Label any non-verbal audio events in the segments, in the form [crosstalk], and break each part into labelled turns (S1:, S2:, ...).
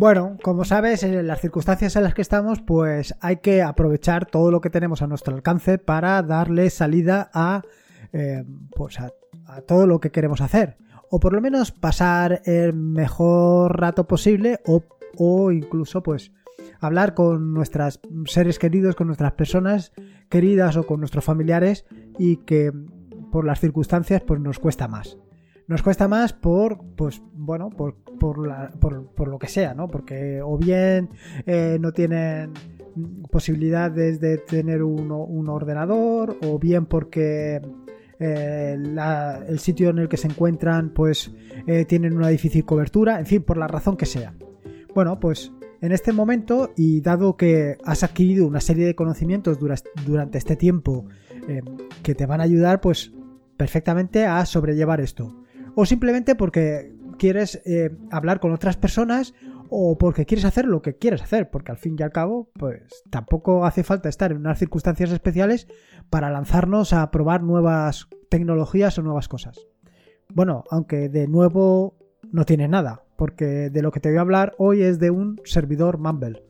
S1: Bueno, como sabes, en las circunstancias en las que estamos, pues hay que aprovechar todo lo que tenemos a nuestro alcance para darle salida a, eh, pues a, todo lo que queremos hacer. O por lo menos pasar el mejor rato posible o, o incluso pues hablar con nuestros seres queridos, con nuestras personas queridas o con nuestros familiares y que por las circunstancias pues nos cuesta más. Nos cuesta más por, pues, bueno, por, por, lo que sea, ¿no? Porque o bien eh, no tienen posibilidades de tener un, ordenador, o bien porque eh, el sitio en el que se encuentran, pues, eh, tienen una difícil cobertura, en fin, por la razón que sea. Bueno, pues en este momento, y dado que has adquirido una serie de conocimientos durante este tiempo que te van a ayudar, pues perfectamente a sobrellevar esto. O simplemente porque quieres eh, hablar con otras personas o porque quieres hacer lo que quieres hacer, porque al fin y al cabo, pues tampoco hace falta estar en unas circunstancias especiales para lanzarnos a probar nuevas tecnologías o nuevas cosas. Bueno, aunque de nuevo no tiene nada, porque de lo que te voy a hablar hoy es de un servidor Mumble.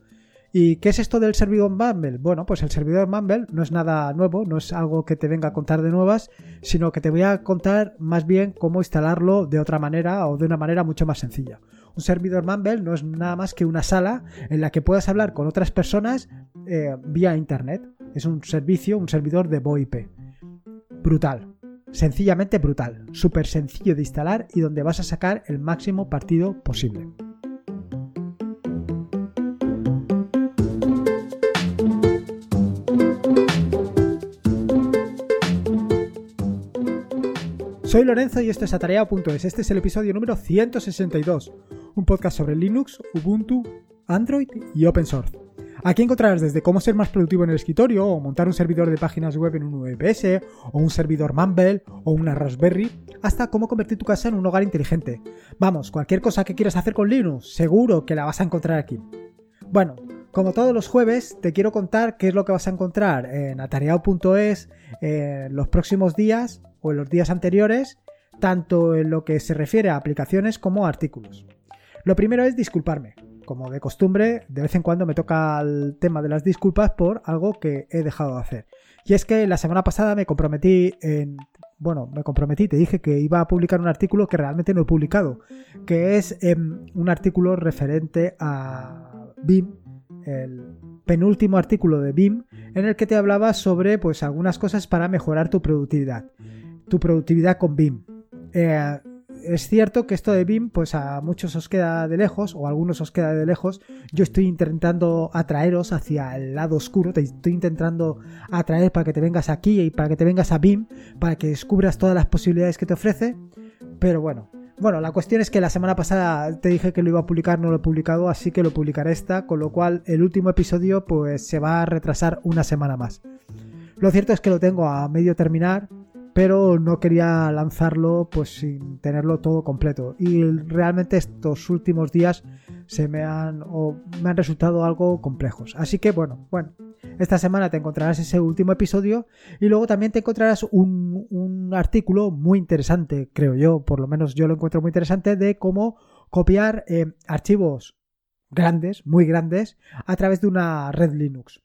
S1: ¿Y qué es esto del servidor Mumble? Bueno, pues el servidor Mumble no es nada nuevo, no es algo que te venga a contar de nuevas, sino que te voy a contar más bien cómo instalarlo de otra manera o de una manera mucho más sencilla. Un servidor Mumble no es nada más que una sala en la que puedas hablar con otras personas eh, vía Internet. Es un servicio, un servidor de VoIP. Brutal. Sencillamente brutal. Súper sencillo de instalar y donde vas a sacar el máximo partido posible. Soy Lorenzo y esto es Atareado.es. Este es el episodio número 162, un podcast sobre Linux, Ubuntu, Android y Open Source. Aquí encontrarás desde cómo ser más productivo en el escritorio, o montar un servidor de páginas web en un VPS, o un servidor Mumble, o una Raspberry, hasta cómo convertir tu casa en un hogar inteligente. Vamos, cualquier cosa que quieras hacer con Linux, seguro que la vas a encontrar aquí. Bueno, como todos los jueves, te quiero contar qué es lo que vas a encontrar en atareado.es en los próximos días o en los días anteriores, tanto en lo que se refiere a aplicaciones como a artículos. Lo primero es disculparme. Como de costumbre, de vez en cuando me toca el tema de las disculpas por algo que he dejado de hacer. Y es que la semana pasada me comprometí en... Bueno, me comprometí, te dije que iba a publicar un artículo que realmente no he publicado, que es em, un artículo referente a BIM, el penúltimo artículo de BIM, en el que te hablaba sobre pues algunas cosas para mejorar tu productividad tu productividad con BIM. Eh, es cierto que esto de BIM, pues a muchos os queda de lejos, o a algunos os queda de lejos. Yo estoy intentando atraeros hacia el lado oscuro, te estoy intentando atraer para que te vengas aquí y para que te vengas a BIM, para que descubras todas las posibilidades que te ofrece. Pero bueno, bueno, la cuestión es que la semana pasada te dije que lo iba a publicar, no lo he publicado, así que lo publicaré esta, con lo cual el último episodio pues se va a retrasar una semana más. Lo cierto es que lo tengo a medio terminar, pero no quería lanzarlo pues sin tenerlo todo completo. Y realmente estos últimos días se me han me han resultado algo complejos. Así que bueno bueno esta semana te encontrarás ese último episodio y luego también te encontrarás un, un artículo muy interesante creo yo por lo menos yo lo encuentro muy interesante de cómo copiar eh, archivos grandes muy grandes a través de una red Linux.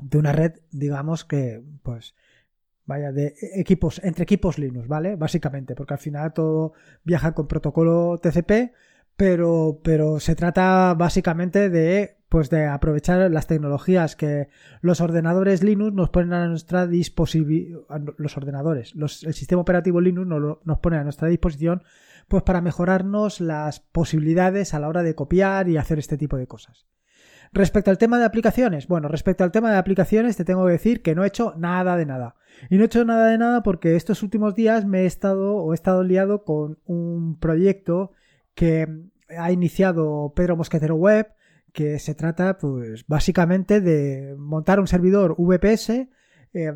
S1: De una red digamos que pues vaya, de equipos, entre equipos Linux, ¿vale? Básicamente, porque al final todo viaja con protocolo TCP, pero, pero se trata básicamente de, pues de aprovechar las tecnologías que los ordenadores Linux nos ponen a nuestra disposición, los ordenadores, el sistema operativo Linux nos, nos pone a nuestra disposición, pues para mejorarnos las posibilidades a la hora de copiar y hacer este tipo de cosas. Respecto al tema de aplicaciones, bueno, respecto al tema de aplicaciones te tengo que decir que no he hecho nada de nada. Y no he hecho nada de nada porque estos últimos días me he estado o he estado liado con un proyecto que ha iniciado Pedro Mosquetero Web, que se trata pues básicamente de montar un servidor VPS eh,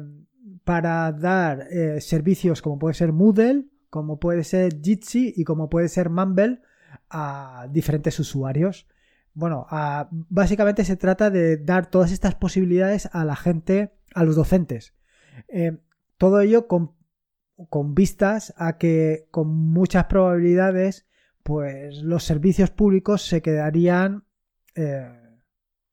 S1: para dar eh, servicios como puede ser Moodle, como puede ser Jitsi y como puede ser Mumble a diferentes usuarios. Bueno, básicamente se trata de dar todas estas posibilidades a la gente, a los docentes. Eh, todo ello con, con, vistas a que con muchas probabilidades pues los servicios públicos se quedarían eh,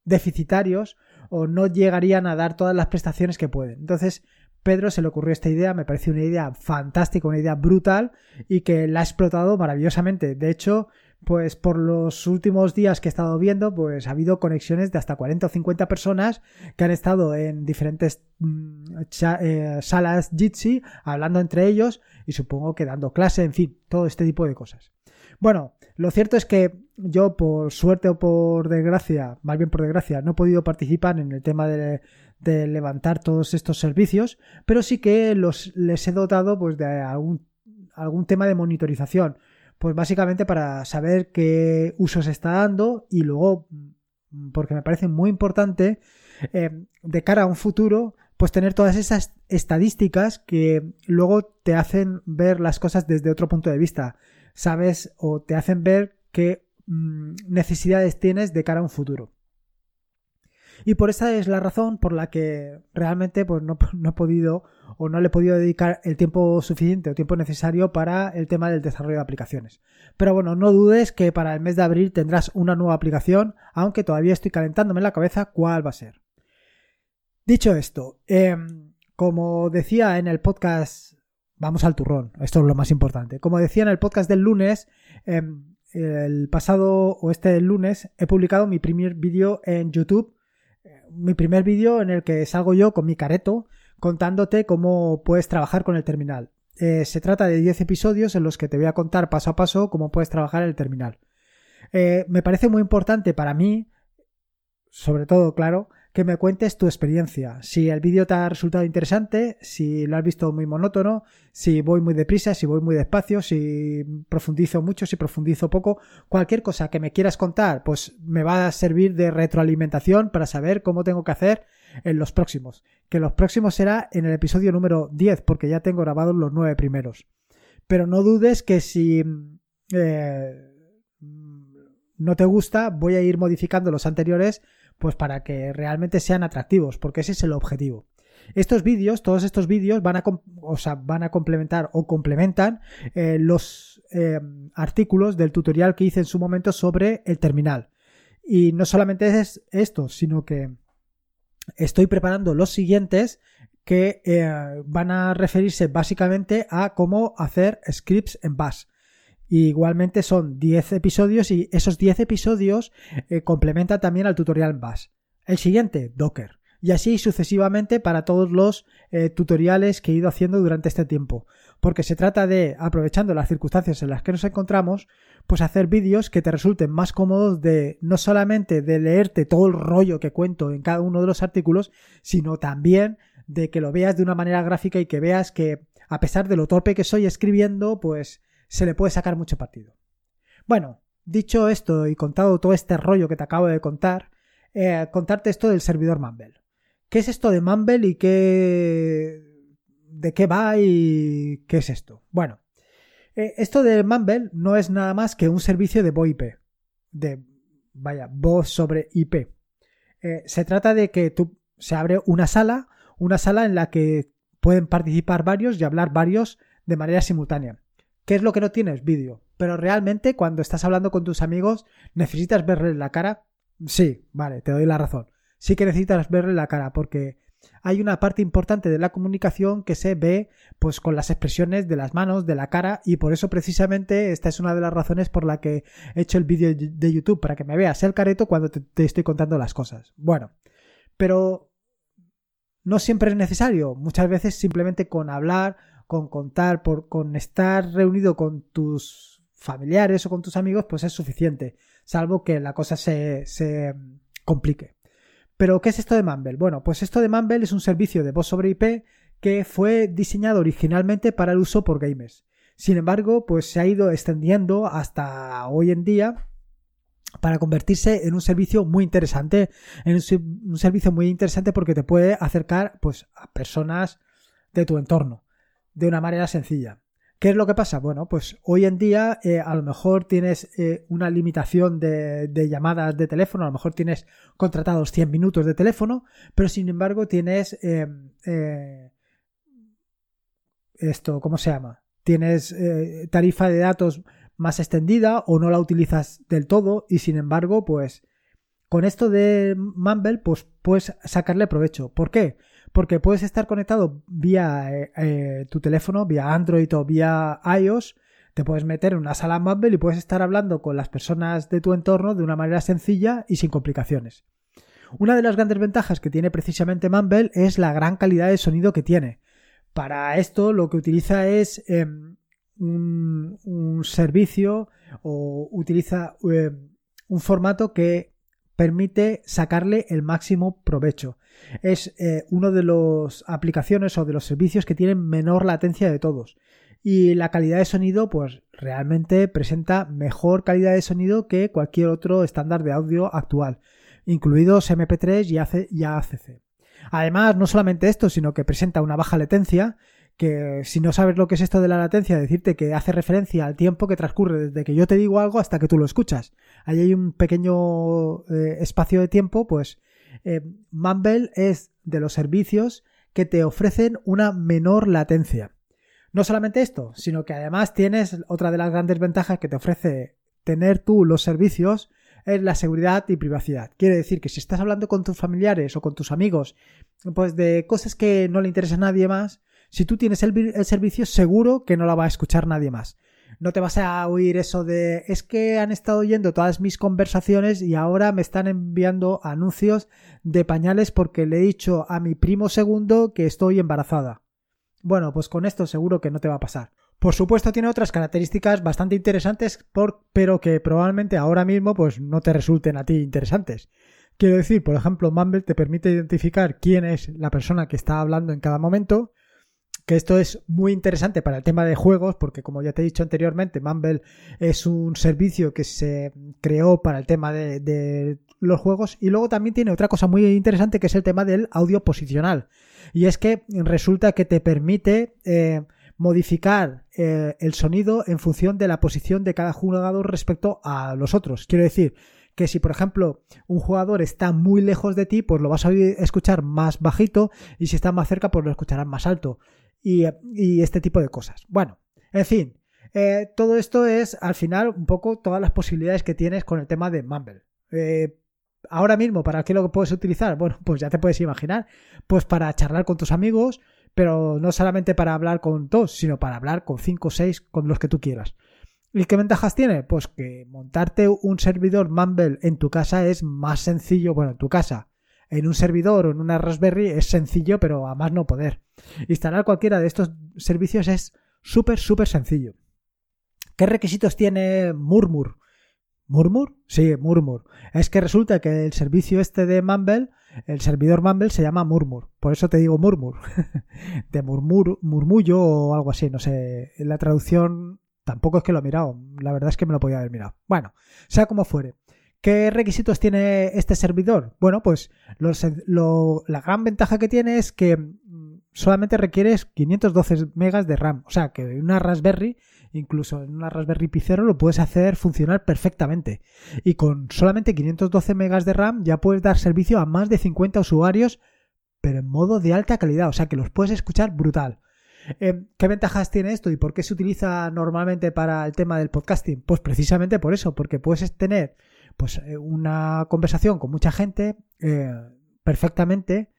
S1: deficitarios o no llegarían a dar todas las prestaciones que pueden. Entonces, Pedro se le ocurrió esta idea, me pareció una idea fantástica, una idea brutal y que la ha explotado maravillosamente. De hecho, pues por los últimos días que he estado viendo, pues ha habido conexiones de hasta 40 o 50 personas que han estado en diferentes mm, eh, salas Jitsi hablando entre ellos y supongo que dando clase, en fin, todo este tipo de cosas. Bueno, lo cierto es que yo por suerte o por desgracia, más bien por desgracia, no he podido participar en el tema de, de levantar todos estos servicios, pero sí que los, les he dotado pues, de algún, algún tema de monitorización. Pues básicamente para saber qué uso se está dando y luego, porque me parece muy importante, eh, de cara a un futuro, pues tener todas esas estadísticas que luego te hacen ver las cosas desde otro punto de vista. Sabes o te hacen ver qué mm, necesidades tienes de cara a un futuro. Y por esa es la razón por la que realmente pues, no, [laughs] no, he podido o no le he podido dedicar el tiempo suficiente o tiempo necesario para el tema del desarrollo de aplicaciones. Pero bueno, no dudes que para el mes de abril tendrás una nueva aplicación, aunque todavía estoy calentándome en la cabeza cuál va a ser. Dicho esto, em, como decía en el podcast, vamos al turrón, esto es lo más importante. Como decía en el podcast del lunes, em, el pasado o este lunes he publicado mi primer vídeo en YouTube mi primer vídeo en el que salgo yo con mi careto contándote cómo puedes trabajar con el terminal. Eh, se trata de 10 episodios en los que te voy a contar paso a paso cómo puedes trabajar el terminal. Eh, me parece muy importante para mí, sobre todo, claro, que me cuentes tu experiencia. Si el vídeo te ha resultado interesante, si lo has visto muy monótono, si voy muy deprisa, si voy muy despacio, si profundizo mucho, si profundizo poco, cualquier cosa que me quieras contar, pues me va a servir de retroalimentación para saber cómo tengo que hacer en los próximos. Que los próximos será en el episodio número 10, porque ya tengo grabados los nueve primeros. Pero no dudes que si eh, no te gusta, voy a ir modificando los anteriores pues para que realmente sean atractivos, porque ese es el objetivo. Estos vídeos, todos estos vídeos van a, o sea, van a complementar o complementan eh, los eh, artículos del tutorial que hice en su momento sobre el terminal. Y no solamente es esto, sino que estoy preparando los siguientes que eh, van a referirse básicamente a cómo hacer scripts en Bash igualmente son 10 episodios y esos 10 episodios eh, complementan también al tutorial Bash. El siguiente, Docker. Y así sucesivamente para todos los eh, tutoriales que he ido haciendo durante este tiempo. Porque se trata de, aprovechando las circunstancias en las que nos encontramos, pues hacer vídeos que te resulten más cómodos de no solamente de leerte todo el rollo que cuento en cada uno de los artículos, sino también de que lo veas de una manera gráfica y que veas que a pesar de lo torpe que soy escribiendo, pues se le puede sacar mucho partido. Bueno, dicho esto y contado todo este rollo que te acabo de contar, eh, contarte esto del servidor Mumble. ¿Qué es esto de Mumble y qué... de qué va y qué es esto? Bueno, eh, esto de Mumble no es nada más que un servicio de VoIP, de, vaya, voz sobre IP. Eh, se trata de que tú, se abre una sala, una sala en la que pueden participar varios y hablar varios de manera simultánea. ¿Qué es lo que no tienes? Vídeo. Pero realmente cuando estás hablando con tus amigos, ¿necesitas verle la cara? Sí, vale, te doy la razón. Sí que necesitas verle la cara porque hay una parte importante de la comunicación que se ve pues con las expresiones de las manos, de la cara y por eso precisamente esta es una de las razones por la que he hecho el vídeo de YouTube para que me veas el careto cuando te estoy contando las cosas. Bueno, pero no siempre es necesario. Muchas veces simplemente con hablar con contar, por, con estar reunido con tus familiares o con tus amigos, pues es suficiente, salvo que la cosa se, se complique. Pero, ¿qué es esto de Mumble? Bueno, pues esto de Mumble es un servicio de voz sobre IP que fue diseñado originalmente para el uso por gamers. Sin embargo, pues se ha ido extendiendo hasta hoy en día para convertirse en un servicio muy interesante, en un, servicio muy interesante porque te puede acercar pues a personas de tu entorno de una manera sencilla. ¿Qué es lo que pasa? Bueno, pues hoy en día eh, a lo mejor tienes eh, una limitación de, llamadas de teléfono, a lo mejor tienes contratados 100 minutos de teléfono, pero sin embargo tienes eh, esto, ¿cómo se llama? Tienes tarifa de datos más extendida o no la utilizas del todo y sin embargo, pues con esto de Mumble, pues puedes sacarle provecho. ¿Por qué? Porque puedes estar conectado vía eh, eh, tu teléfono, vía Android o vía iOS. Te puedes meter en una sala Mumble y puedes estar hablando con las personas de tu entorno de una manera sencilla y sin complicaciones. Una de las grandes ventajas que tiene precisamente Mumble es la gran calidad de sonido que tiene. Para esto lo que utiliza es em, un, servicio o utiliza em, un formato que permite sacarle el máximo provecho. Es eh, uno de las aplicaciones o de los servicios que tienen menor latencia de todos. Y la calidad de sonido, pues realmente presenta mejor calidad de sonido que cualquier otro estándar de audio actual, incluidos MP3 y ACC. Además, no solamente esto, sino que presenta una baja latencia que si no sabes lo que es esto de la latencia, decirte que hace referencia al tiempo que transcurre desde que yo te digo algo hasta que tú lo escuchas. Ahí hay un pequeño eh, espacio de tiempo, pues eh, Mumble es de los servicios que te ofrecen una menor latencia. No solamente esto, sino que además tienes otra de las grandes ventajas que te ofrece tener tú los servicios es la seguridad y privacidad. Quiere decir que si estás hablando con tus familiares o con tus amigos, pues de cosas que no le interesan a nadie más, si tú tienes el, servicio, seguro que no la va a escuchar nadie más. No te vas a oír eso de es que han estado oyendo todas mis conversaciones y ahora me están enviando anuncios de pañales porque le he dicho a mi primo segundo que estoy embarazada. Bueno, pues con esto seguro que no te va a pasar. Por supuesto tiene otras características bastante interesantes, pero que probablemente ahora mismo pues no te resulten a ti interesantes. Quiero decir, por ejemplo, Mumble te permite identificar quién es la persona que está hablando en cada momento, que esto es muy interesante para el tema de juegos, porque como ya te he dicho anteriormente, Mumble es un servicio que se creó para el tema de, los juegos y luego también tiene otra cosa muy interesante que es el tema del audio posicional. Y es que resulta que te permite eh, modificar eh, el sonido en función de la posición de cada jugador respecto a los otros. Quiero decir, que si por ejemplo un jugador está muy lejos de ti, pues lo vas a escuchar más bajito y si está más cerca, pues lo escucharás más alto y, este tipo de cosas. Bueno, en fin, eh, todo esto es al final un poco todas las posibilidades que tienes con el tema de Mumble. Eh, ahora mismo, ¿para qué lo puedes utilizar? [laughs] Bueno, pues ya te puedes imaginar, pues para charlar con tus amigos, pero no solamente para hablar con dos, sino para hablar con cinco o seis, con los que tú quieras. ¿Y qué ventajas tiene? Pues que montarte un servidor Mumble en tu casa es más sencillo, bueno, en tu casa, en un servidor o en una Raspberry es sencillo, pero a más no poder. Instalar cualquiera de estos servicios es súper, súper sencillo. ¿Qué requisitos tiene Murmur? ¿Murmur? Sí, Murmur. Es que resulta que el servicio este de Mumble, el servidor Mumble se llama Murmur. Por eso te digo Murmur. [laughs] de murmur, murmullo o algo así, no sé. La traducción tampoco es que lo he mirado. La verdad es que me lo podía haber mirado. Bueno, sea como fuere. ¿Qué requisitos tiene este servidor? Bueno, pues la gran ventaja que tiene es que mm, solamente requieres 512 megas de RAM. O sea, que una Raspberry, incluso en una Raspberry Pi 0, lo puedes hacer funcionar perfectamente. Y con solamente 512 megas de RAM ya puedes dar servicio a más de 50 usuarios, pero en modo de alta calidad. O sea, que los puedes escuchar brutal. Em, ¿Qué ventajas tiene esto y por qué se utiliza normalmente para el tema del podcasting? Pues precisamente por eso, porque puedes tener pues eh, una conversación con mucha gente eh, perfectamente,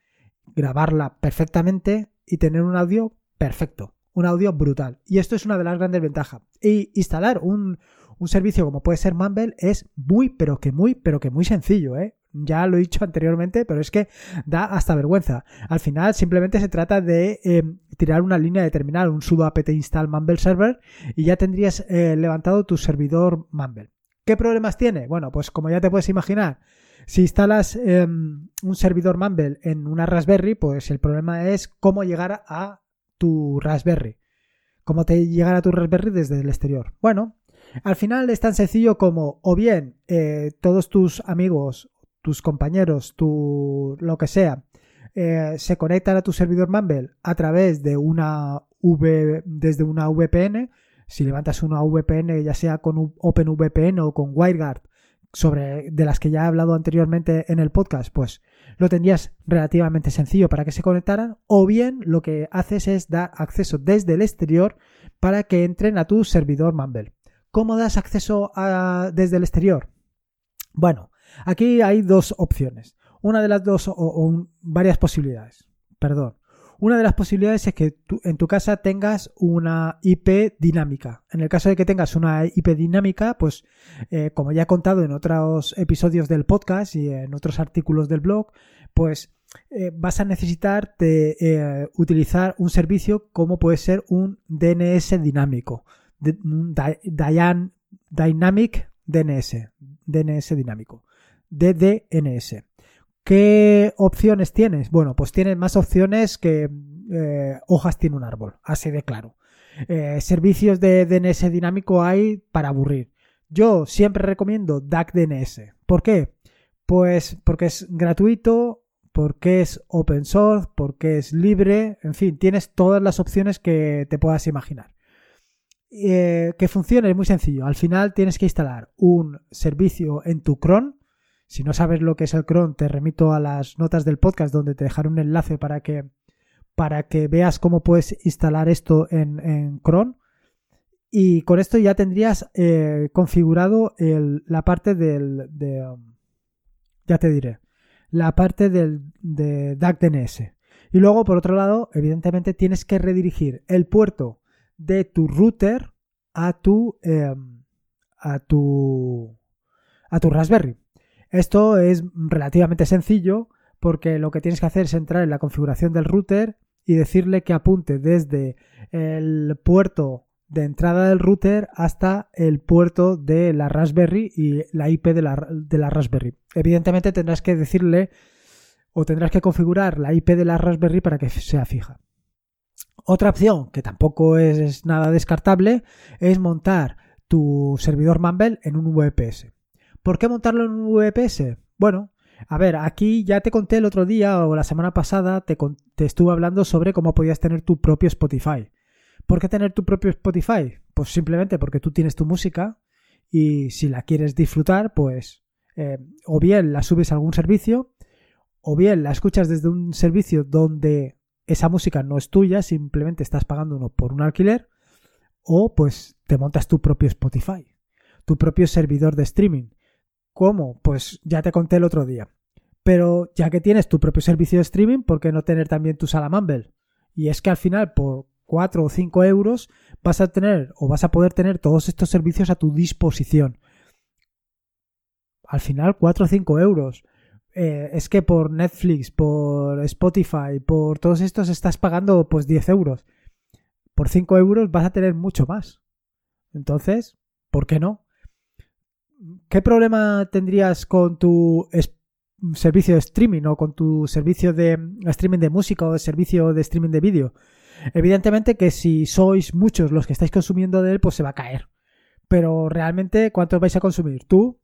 S1: grabarla perfectamente y tener un audio perfecto, un audio brutal. Y esto es una de las grandes ventajas. Y instalar un, un servicio como puede ser Mumble es muy, pero que muy, pero que muy sencillo, ¿eh? Ya lo he dicho anteriormente, pero es que da hasta vergüenza. Al final simplemente se trata de eh, tirar una línea de terminal, un sudo apt install mumble server y ya tendrías levantado tu servidor Mumble. ¿Qué problemas tiene? Bueno, pues como ya te puedes imaginar, si instalas em, un servidor Mumble en una Raspberry, pues el problema es cómo llegar a tu Raspberry. Cómo te llegar a tu Raspberry desde el exterior. Bueno, al final es tan sencillo como o bien eh, todos tus amigos, tus compañeros, tu lo que sea, eh, se conectan a tu servidor Mumble a través de una v, desde una VPN si levantas una VPN, ya sea con OpenVPN o con WireGuard, sobre de las que ya he hablado anteriormente en el podcast, pues lo tendrías relativamente sencillo para que se conectaran, o bien lo que haces es dar acceso desde el exterior para que entren a tu servidor Mumble. ¿Cómo das acceso desde el exterior? Bueno, aquí hay dos opciones. Una de las dos o, varias posibilidades. Perdón. Una de las posibilidades es que en tu casa tengas una IP dinámica. En el caso de que tengas una IP dinámica, pues eh, como ya he contado en otros episodios del podcast y en otros artículos del blog, pues eh, vas a necesitar eh, utilizar un servicio como puede ser un DNS dinámico. Dynamic DNS, DNS dinámico, DDNS. ¿Qué opciones tienes? Bueno, pues tienes más opciones que eh, hojas tiene un árbol, así de claro. Eh, servicios de DNS dinámico hay para aburrir. Yo siempre recomiendo DAC-DNS. ¿Por qué? Pues porque es gratuito, porque es open source, porque es libre, en fin, tienes todas las opciones que te puedas imaginar. Eh, que funcione es muy sencillo. Al final tienes que instalar un servicio en tu cron. Si no sabes lo que es el cron, te remito a las notas del podcast donde te dejaré un enlace para que, para que veas cómo puedes instalar esto en, en cron. Y con esto ya tendrías eh, configurado la parte del... De, um, ya te diré. La parte del, de DAC-DNS. Y luego, por otro lado, evidentemente tienes que redirigir el puerto de tu router a tu, em, a tu, a tu Raspberry. Esto es relativamente sencillo porque lo que tienes que hacer es entrar en la configuración del router y decirle que apunte desde el puerto de entrada del router hasta el puerto de la Raspberry y la IP de la, Raspberry. Evidentemente tendrás que decirle o tendrás que configurar la IP de la Raspberry para que sea fija. Otra opción, que tampoco es nada descartable, es montar tu servidor Mumble en un VPS. ¿Por qué montarlo en un VPS? Bueno, a ver, aquí ya te conté el otro día o la semana pasada, te, estuve hablando sobre cómo podías tener tu propio Spotify. ¿Por qué tener tu propio Spotify? Pues simplemente porque tú tienes tu música y si la quieres disfrutar, pues eh, o bien la subes a algún servicio o bien la escuchas desde un servicio donde esa música no es tuya, simplemente estás pagando uno por un alquiler, o pues te montas tu propio Spotify, tu propio servidor de streaming. ¿Cómo? Pues ya te conté el otro día. Pero ya que tienes tu propio servicio de streaming, ¿por qué no tener también tu sala Mumble? Y es que al final, por 4 o 5 euros, vas a tener o vas a poder tener todos estos servicios a tu disposición. Al final, 4 o 5 euros. Eh, es que por Netflix, por Spotify, por todos estos estás pagando pues 10 euros. Por 5 euros vas a tener mucho más. Entonces, ¿por qué no? ¿Qué problema tendrías con tu servicio de streaming o con tu servicio de streaming de música o de servicio de streaming de vídeo? Evidentemente que si sois muchos los que estáis consumiendo de él, pues se va a caer. Pero realmente, ¿cuántos vais a consumir? ¿Tú?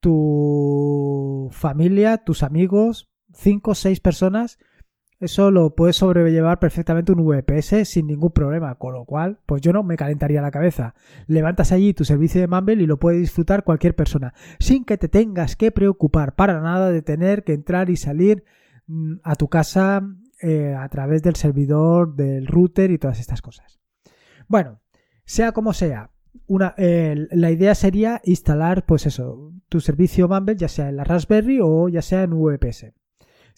S1: tu familia, tus amigos, cinco o seis personas, eso lo puedes sobrellevar perfectamente un VPS sin ningún problema, con lo cual, pues yo no me calentaría la cabeza. Levantas allí tu servicio de Mumble y lo puede disfrutar cualquier persona, sin que te tengas que preocupar para nada de tener que entrar y salir mm, a tu casa eh, a través del servidor, del router y todas estas cosas. Bueno, sea como sea, una, la idea sería instalar, pues eso, tu servicio Mumble, ya sea en la Raspberry o ya sea en VPS.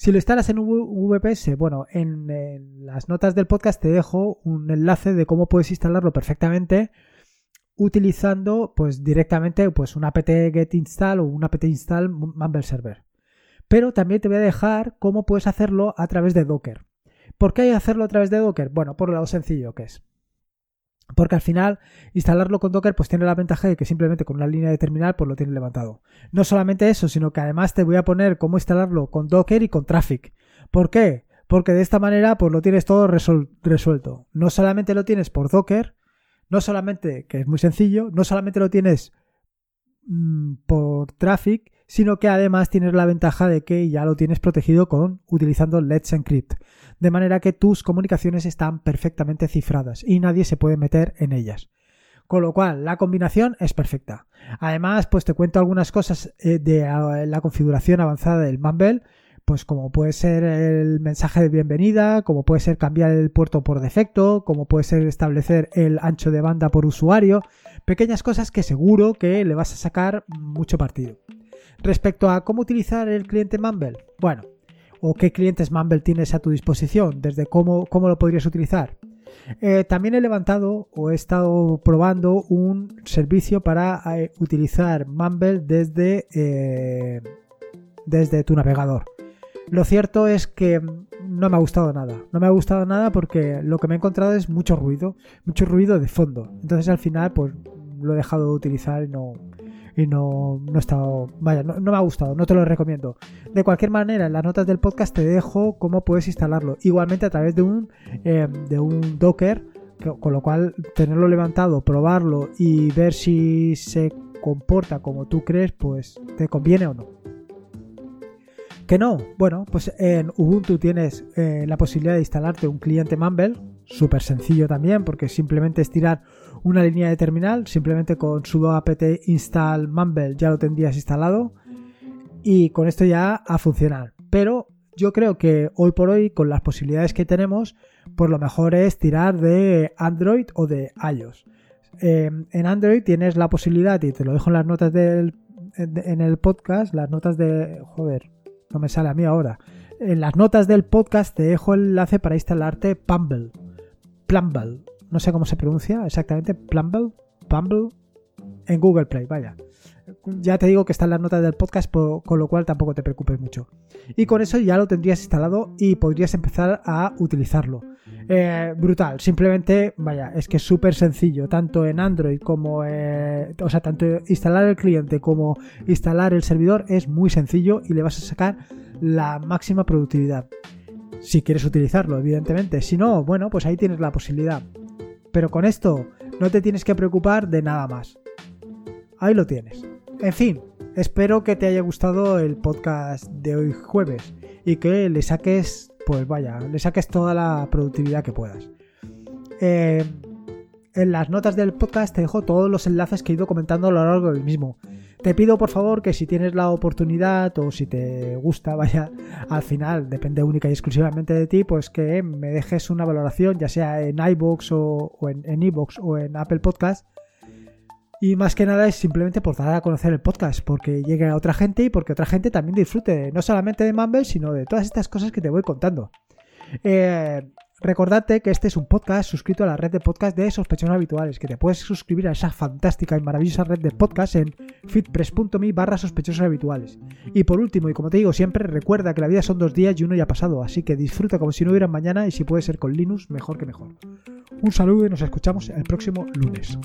S1: Si lo instalas en VPS, bueno, en, las notas del podcast te dejo un enlace de cómo puedes instalarlo perfectamente utilizando, pues directamente, pues un apt get install o un apt install Mumble server. Pero también te voy a dejar cómo puedes hacerlo a través de Docker. ¿Por qué hay que hacerlo a través de Docker? Bueno, por lo sencillo que es. Porque al final, instalarlo con Docker pues tiene la ventaja de que simplemente con una línea de terminal pues lo tienes levantado. No solamente eso, sino que además te voy a poner cómo instalarlo con Docker y con Traffic. ¿Por qué? Porque de esta manera pues lo tienes todo resuelto. No solamente lo tienes por Docker, no solamente, que es muy sencillo, no solamente lo tienes mm, por Traffic, sino que además tienes la ventaja de que ya lo tienes protegido con utilizando Let's Encrypt, de manera que tus comunicaciones están perfectamente cifradas y nadie se puede meter en ellas. Con lo cual, la combinación es perfecta. Además, pues te cuento algunas cosas eh, de ah, la configuración avanzada del Mumble, pues como puede ser el mensaje de bienvenida, como puede ser cambiar el puerto por defecto, como puede ser establecer el ancho de banda por usuario, pequeñas cosas que seguro que le vas a sacar mucho partido. Respecto a cómo utilizar el cliente Mumble, bueno, o qué clientes Mumble tienes a tu disposición, desde cómo, cómo lo podrías utilizar. Eh, también he levantado o he estado probando un servicio para eh, utilizar Mumble desde, eh, desde tu navegador. Lo cierto es que no me ha gustado nada. No me ha gustado nada porque lo que me he encontrado es mucho ruido, mucho ruido de fondo. Entonces al final pues lo he dejado de utilizar y no, y no, no he estado, vaya, no, me ha gustado, no te lo recomiendo. De cualquier manera, en las notas del podcast te dejo cómo puedes instalarlo. Igualmente a través de un, eh, de un Docker, con lo cual tenerlo levantado, probarlo y ver si se comporta como tú crees, pues te conviene o no. Que no, bueno, pues en Ubuntu tienes eh, la posibilidad de instalarte un cliente Mumble, súper sencillo también, porque simplemente es tirar una línea de terminal, simplemente con sudo apt install mumble ya lo tendrías instalado y con esto ya a funcionar. Pero yo creo que hoy por hoy, con las posibilidades que tenemos, pues lo mejor es tirar de Android o de iOS. Em, en Android tienes la posibilidad, y te lo dejo en las notas del, en el podcast, las notas de... Joder, no me sale a mí ahora. En las notas del podcast te dejo el enlace para instalarte Pumble. Plumble. No sé cómo se pronuncia exactamente. Plumble. Pumble. En Google Play, vaya. Ya te digo que está en las notas del podcast, con lo cual tampoco te preocupes mucho. Y con eso ya lo tendrías instalado y podrías empezar a utilizarlo. Eh, brutal, simplemente, vaya, es que es súper sencillo, tanto en Android como, eh, o sea, tanto instalar el cliente como instalar el servidor es muy sencillo y le vas a sacar la máxima productividad. Si quieres utilizarlo, evidentemente. Si no, bueno, pues ahí tienes la posibilidad. Pero con esto no te tienes que preocupar de nada más. Ahí lo tienes. En fin, espero que te haya gustado el podcast de hoy jueves y que le saques pues vaya, le saques toda la productividad que puedas. Eh, en las notas del podcast te dejo todos los enlaces que he ido comentando a lo largo del mismo. Te pido por favor que si tienes la oportunidad o si te gusta, [laughs] vaya, al final depende única y exclusivamente de ti, pues que me dejes una valoración, ya sea en iBox o, en, en o en Apple Podcast, y más que nada es simplemente por dar a conocer el podcast, porque llegue a otra gente y porque otra gente también disfrute no solamente de Mumble, sino de todas estas cosas que te voy contando. Eh, recordate que este es un podcast suscrito a la red de podcast de sospechosos habituales, que te puedes suscribir a esa fantástica y maravillosa red de podcast en fitpress.me barra sospechosos habituales. Y por último, y como te digo siempre, recuerda que la vida son dos días y uno ya ha pasado, así que disfruta como si no hubiera mañana y si puede ser con Linux, mejor que mejor. Un saludo y nos escuchamos el próximo lunes.